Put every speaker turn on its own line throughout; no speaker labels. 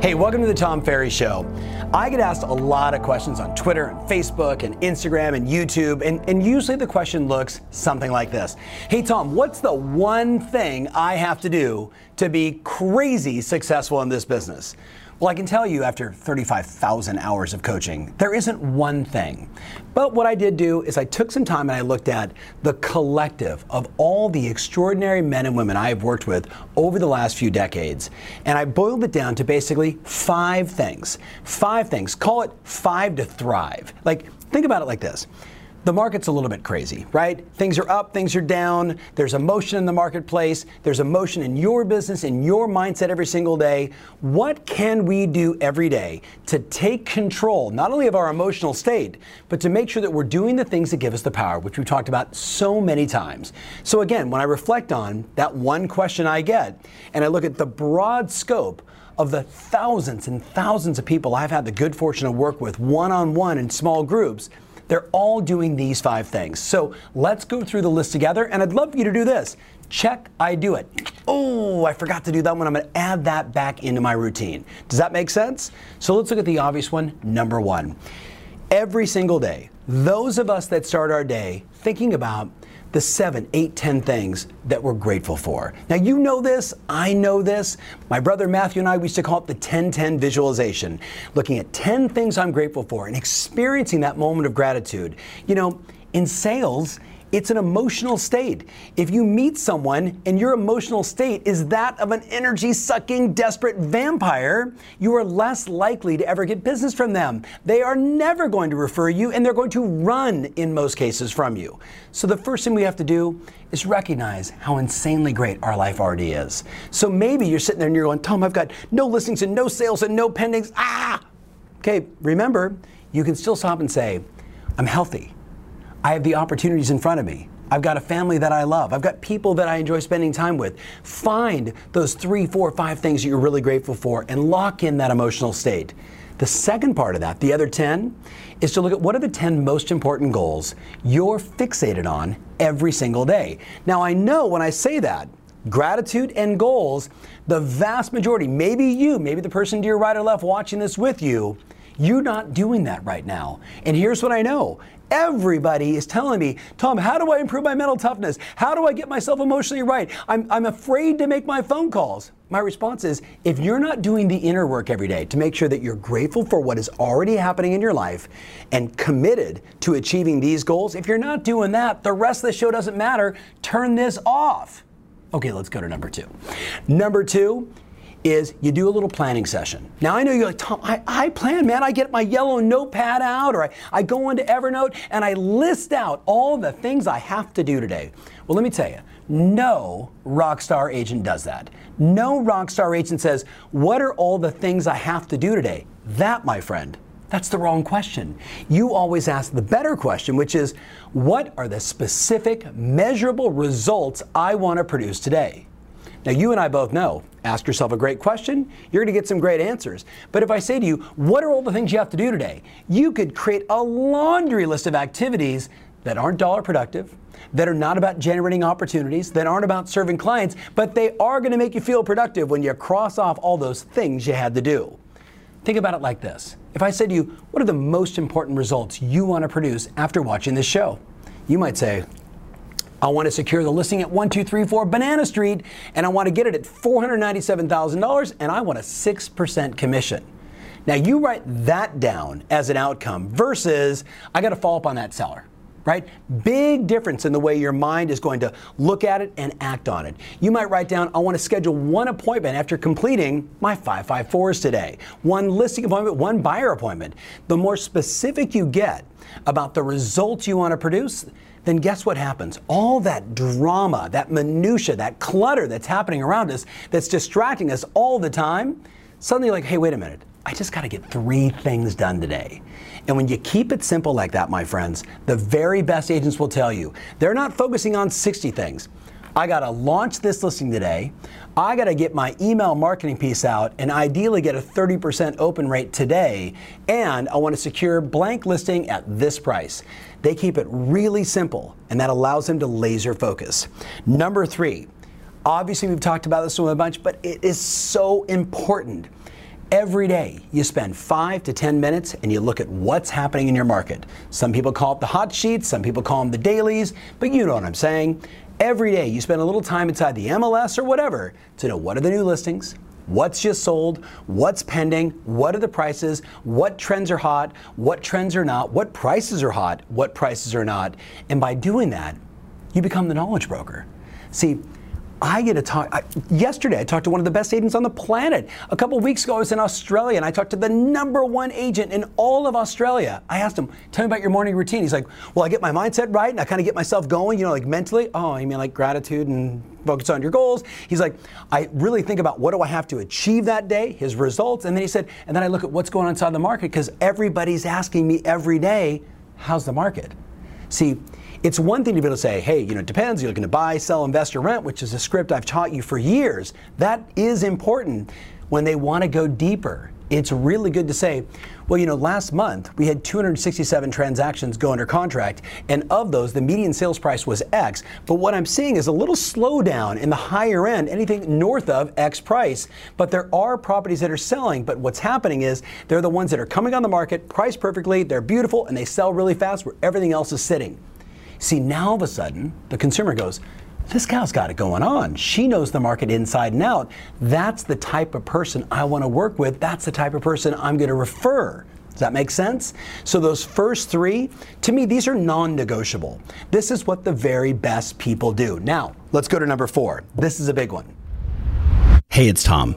Hey, welcome to the Tom Ferry Show. I get asked a lot of questions on Twitter and Facebook and Instagram and YouTube, and, and usually the question looks something like this Hey, Tom, what's the one thing I have to do to be crazy successful in this business? Well, I can tell you after 35,000 hours of coaching, there isn't one thing. But what I did do is I took some time and I looked at the collective of all the extraordinary men and women I have worked with over the last few decades. And I boiled it down to basically five things. Five things. Call it five to thrive. Like, think about it like this the market's a little bit crazy, right? Things are up, things are down. There's emotion in the marketplace. There's emotion in your business, in your mindset every single day. What can we do every day to take control, not only of our emotional state, but to make sure that we're doing the things that give us the power, which we've talked about so many times? So, again, when I reflect on that one question I get, and I look at the broad scope of the thousands and thousands of people I've had the good fortune to work with one on one in small groups, they're all doing these five things. So let's go through the list together, and I'd love for you to do this. Check, I do it. Oh, I forgot to do that one. I'm going to add that back into my routine. Does that make sense? So let's look at the obvious one, number one. Every single day, those of us that start our day thinking about the seven, eight, ten things that we're grateful for. Now, you know this, I know this. My brother Matthew and I, we used to call it the 10 10 visualization, looking at 10 things I'm grateful for and experiencing that moment of gratitude. You know, in sales, it's an emotional state. If you meet someone and your emotional state is that of an energy sucking, desperate vampire, you are less likely to ever get business from them. They are never going to refer you and they're going to run in most cases from you. So the first thing we have to do is recognize how insanely great our life already is. So maybe you're sitting there and you're going, Tom, I've got no listings and no sales and no pendings. Ah! Okay, remember, you can still stop and say, I'm healthy. I have the opportunities in front of me. I've got a family that I love. I've got people that I enjoy spending time with. Find those three, four, five things that you're really grateful for and lock in that emotional state. The second part of that, the other 10, is to look at what are the 10 most important goals you're fixated on every single day. Now, I know when I say that, gratitude and goals, the vast majority, maybe you, maybe the person to your right or left watching this with you, you're not doing that right now. And here's what I know Everybody is telling me, Tom, how do I improve my mental toughness? How do I get myself emotionally right? I'm, I'm afraid to make my phone calls. My response is if you're not doing the inner work every day to make sure that you're grateful for what is already happening in your life and committed to achieving these goals, if you're not doing that, the rest of the show doesn't matter. Turn this off. Okay, let's go to number two. Number two, is you do a little planning session. Now I know you're like, Tom, I, I plan, man. I get my yellow notepad out or I, I go into Evernote and I list out all the things I have to do today. Well, let me tell you, no rockstar agent does that. No rockstar agent says, What are all the things I have to do today? That, my friend, that's the wrong question. You always ask the better question, which is, What are the specific, measurable results I want to produce today? Now, you and I both know, ask yourself a great question, you're going to get some great answers. But if I say to you, what are all the things you have to do today? You could create a laundry list of activities that aren't dollar productive, that are not about generating opportunities, that aren't about serving clients, but they are going to make you feel productive when you cross off all those things you had to do. Think about it like this. If I said to you, what are the most important results you want to produce after watching this show? You might say, I want to secure the listing at 1234 Banana Street and I want to get it at $497,000 and I want a 6% commission. Now you write that down as an outcome versus I got to follow up on that seller. Right? Big difference in the way your mind is going to look at it and act on it. You might write down, I want to schedule one appointment after completing my 554s today, one listing appointment, one buyer appointment. The more specific you get about the results you want to produce, then guess what happens? All that drama, that minutia, that clutter that's happening around us, that's distracting us all the time, suddenly like, hey, wait a minute. I just got to get three things done today. And when you keep it simple like that, my friends, the very best agents will tell you they're not focusing on 60 things. I got to launch this listing today. I got to get my email marketing piece out and ideally get a 30% open rate today. And I want to secure blank listing at this price. They keep it really simple, and that allows them to laser focus. Number three, obviously, we've talked about this one a bunch, but it is so important. Every day, you spend five to 10 minutes and you look at what's happening in your market. Some people call it the hot sheets, some people call them the dailies, but you know what I'm saying. Every day, you spend a little time inside the MLS or whatever to know what are the new listings, what's just sold, what's pending, what are the prices, what trends are hot, what trends are not, what prices are hot, what prices are not. And by doing that, you become the knowledge broker. See, I get to talk. I, yesterday, I talked to one of the best agents on the planet. A couple weeks ago, I was in Australia and I talked to the number one agent in all of Australia. I asked him, Tell me about your morning routine. He's like, Well, I get my mindset right and I kind of get myself going, you know, like mentally. Oh, you mean like gratitude and focus on your goals? He's like, I really think about what do I have to achieve that day, his results. And then he said, And then I look at what's going on inside the market because everybody's asking me every day, How's the market? See, it's one thing to be able to say, hey, you know, it depends. You're looking to buy, sell, invest, or rent, which is a script I've taught you for years. That is important when they want to go deeper. It's really good to say, well, you know, last month we had 267 transactions go under contract, and of those, the median sales price was X. But what I'm seeing is a little slowdown in the higher end, anything north of X price. But there are properties that are selling, but what's happening is they're the ones that are coming on the market, priced perfectly, they're beautiful, and they sell really fast where everything else is sitting. See, now all of a sudden, the consumer goes, this gal's got it going on. She knows the market inside and out. That's the type of person I want to work with. That's the type of person I'm going to refer. Does that make sense? So, those first three, to me, these are non negotiable. This is what the very best people do. Now, let's go to number four. This is a big one.
Hey, it's Tom.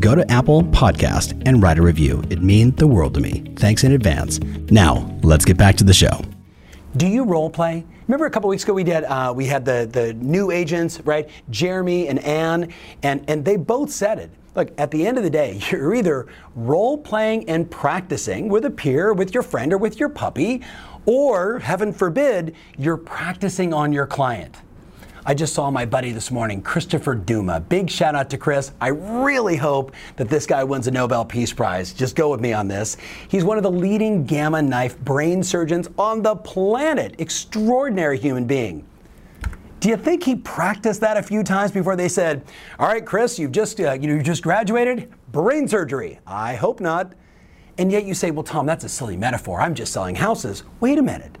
go to Apple Podcast and write a review. It means the world to me. Thanks in advance. Now, let's get back to the show.
Do you role play? Remember a couple weeks ago we did uh, we had the the new agents right Jeremy and Ann and and they both said it. Look, at the end of the day, you're either role playing and practicing with a peer, with your friend, or with your puppy, or heaven forbid, you're practicing on your client. I just saw my buddy this morning, Christopher Duma. Big shout out to Chris. I really hope that this guy wins a Nobel Peace Prize. Just go with me on this. He's one of the leading gamma knife brain surgeons on the planet. Extraordinary human being. Do you think he practiced that a few times before they said, "All right, Chris, you've just uh, you know you just graduated, brain surgery"? I hope not. And yet you say, "Well, Tom, that's a silly metaphor. I'm just selling houses." Wait a minute.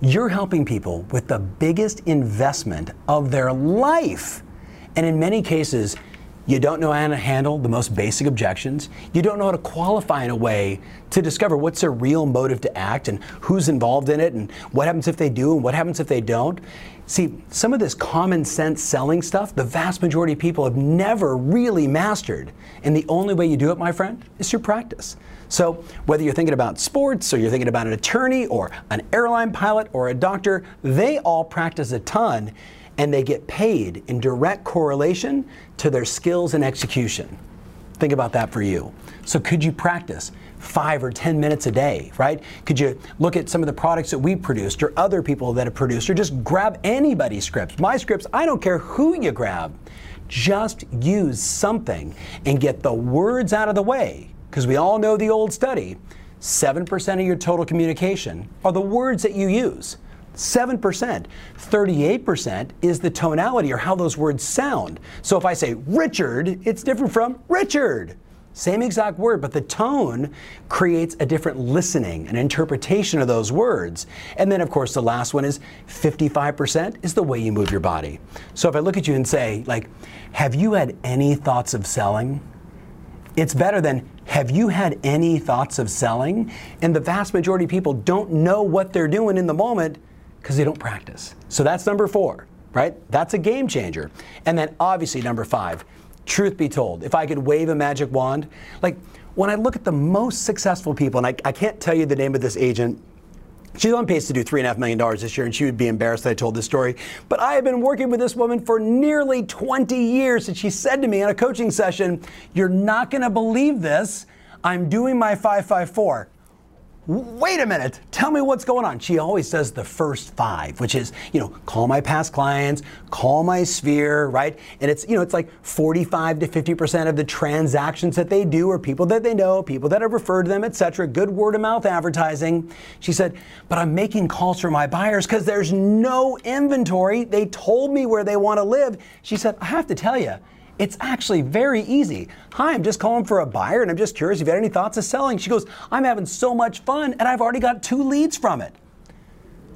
You're helping people with the biggest investment of their life. And in many cases, you don't know how to handle the most basic objections. You don't know how to qualify in a way to discover what's their real motive to act and who's involved in it and what happens if they do and what happens if they don't. See, some of this common sense selling stuff, the vast majority of people have never really mastered. And the only way you do it, my friend, is through practice. So, whether you're thinking about sports or you're thinking about an attorney or an airline pilot or a doctor, they all practice a ton and they get paid in direct correlation to their skills and execution. Think about that for you. So, could you practice five or 10 minutes a day, right? Could you look at some of the products that we produced or other people that have produced, or just grab anybody's scripts? My scripts, I don't care who you grab. Just use something and get the words out of the way because we all know the old study 7% of your total communication are the words that you use. 7%. 38% is the tonality or how those words sound. So if I say Richard, it's different from Richard. Same exact word, but the tone creates a different listening, an interpretation of those words. And then, of course, the last one is 55% is the way you move your body. So if I look at you and say, like, have you had any thoughts of selling? It's better than have you had any thoughts of selling? And the vast majority of people don't know what they're doing in the moment because they don't practice. So that's number four, right? That's a game changer. And then obviously, number five, truth be told, if I could wave a magic wand, like when I look at the most successful people, and I, I can't tell you the name of this agent, She's on pace to do $3.5 million this year, and she would be embarrassed that I told this story. But I have been working with this woman for nearly 20 years, and she said to me in a coaching session, You're not going to believe this. I'm doing my 554 wait a minute, tell me what's going on. She always says the first five, which is, you know, call my past clients, call my sphere, right? And it's, you know, it's like 45 to 50% of the transactions that they do are people that they know, people that have referred to them, etc. Good word of mouth advertising. She said, but I'm making calls for my buyers because there's no inventory. They told me where they want to live. She said, I have to tell you, it's actually very easy. Hi, I'm just calling for a buyer and I'm just curious if you had any thoughts of selling. She goes, I'm having so much fun and I've already got two leads from it.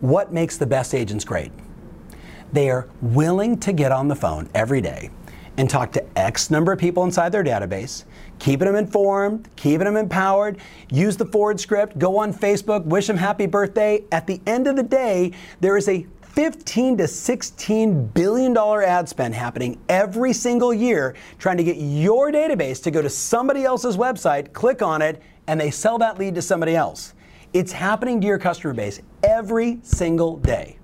What makes the best agents great? They are willing to get on the phone every day and talk to X number of people inside their database, keeping them informed, keeping them empowered, use the forward script, go on Facebook, wish them happy birthday. At the end of the day, there is a 15 to 16 billion dollar ad spend happening every single year trying to get your database to go to somebody else's website, click on it, and they sell that lead to somebody else. It's happening to your customer base every single day.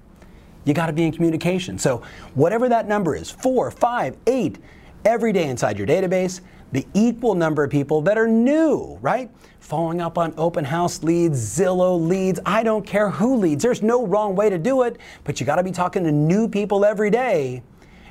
You got to be in communication. So, whatever that number is, four, five, eight, every day inside your database, the equal number of people that are new, right? Following up on open house leads, Zillow leads, I don't care who leads. There's no wrong way to do it, but you got to be talking to new people every day.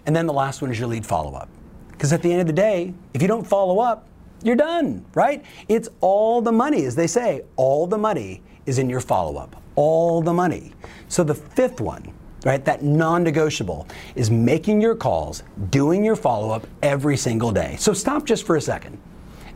And then the last one is your lead follow up. Because at the end of the day, if you don't follow up, you're done, right? It's all the money, as they say, all the money is in your follow up. All the money. So the fifth one right? That non negotiable is making your calls, doing your follow up every single day. So stop just for a second.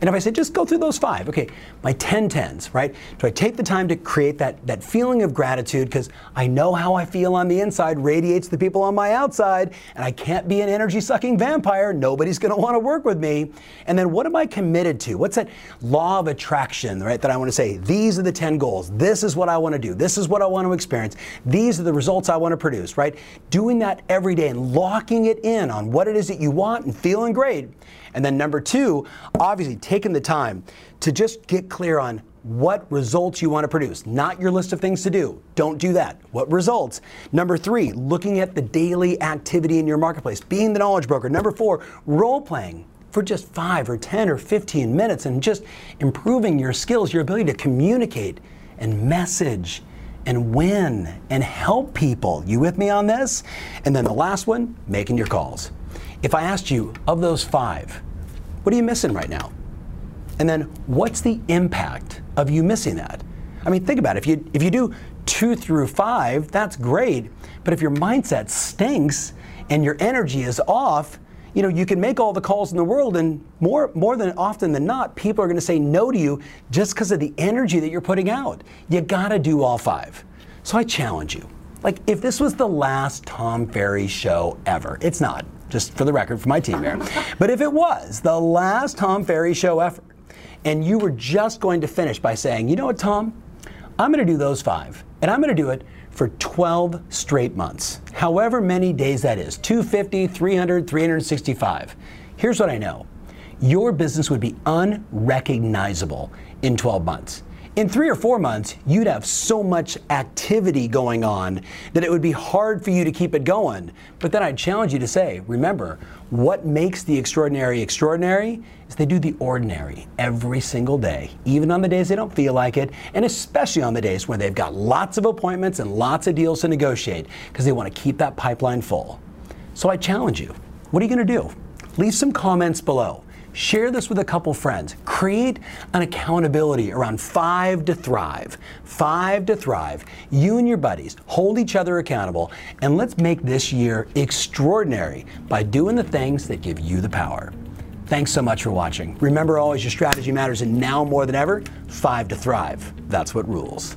And if I say just go through those five, okay, my 10 tens, right? Do I take the time to create that, that feeling of gratitude because I know how I feel on the inside radiates the people on my outside, and I can't be an energy sucking vampire. Nobody's going to want to work with me. And then what am I committed to? What's that law of attraction, right? That I want to say, these are the 10 goals. This is what I want to do. This is what I want to experience. These are the results I want to produce, right? Doing that every day and locking it in on what it is that you want and feeling great. And then number two, obviously taking the time to just get clear on what results you want to produce, not your list of things to do. Don't do that. What results? Number three, looking at the daily activity in your marketplace, being the knowledge broker. Number four, role playing for just five or 10 or 15 minutes and just improving your skills, your ability to communicate and message and win and help people. You with me on this? And then the last one, making your calls. If I asked you, of those five, what are you missing right now? And then what's the impact of you missing that? I mean, think about it. If you if you do two through five, that's great. But if your mindset stinks and your energy is off, you know, you can make all the calls in the world, and more more than often than not, people are going to say no to you just because of the energy that you're putting out. You got to do all five. So I challenge you. Like, if this was the last Tom Ferry show ever, it's not just for the record, for my team here. But if it was the last Tom Ferry show effort, and you were just going to finish by saying, you know what, Tom, I'm going to do those five, and I'm going to do it for 12 straight months, however many days that is 250, 300, 365. Here's what I know your business would be unrecognizable in 12 months in three or four months, you'd have so much activity going on that it would be hard for you to keep it going. But then I'd challenge you to say, remember, what makes the extraordinary extraordinary is they do the ordinary every single day, even on the days they don't feel like it, and especially on the days where they've got lots of appointments and lots of deals to negotiate because they want to keep that pipeline full. So I challenge you. What are you going to do? Leave some comments below. Share this with a couple friends. Create an accountability around five to thrive. Five to thrive. You and your buddies hold each other accountable, and let's make this year extraordinary by doing the things that give you the power. Thanks so much for watching. Remember always your strategy matters, and now more than ever, five to thrive. That's what rules.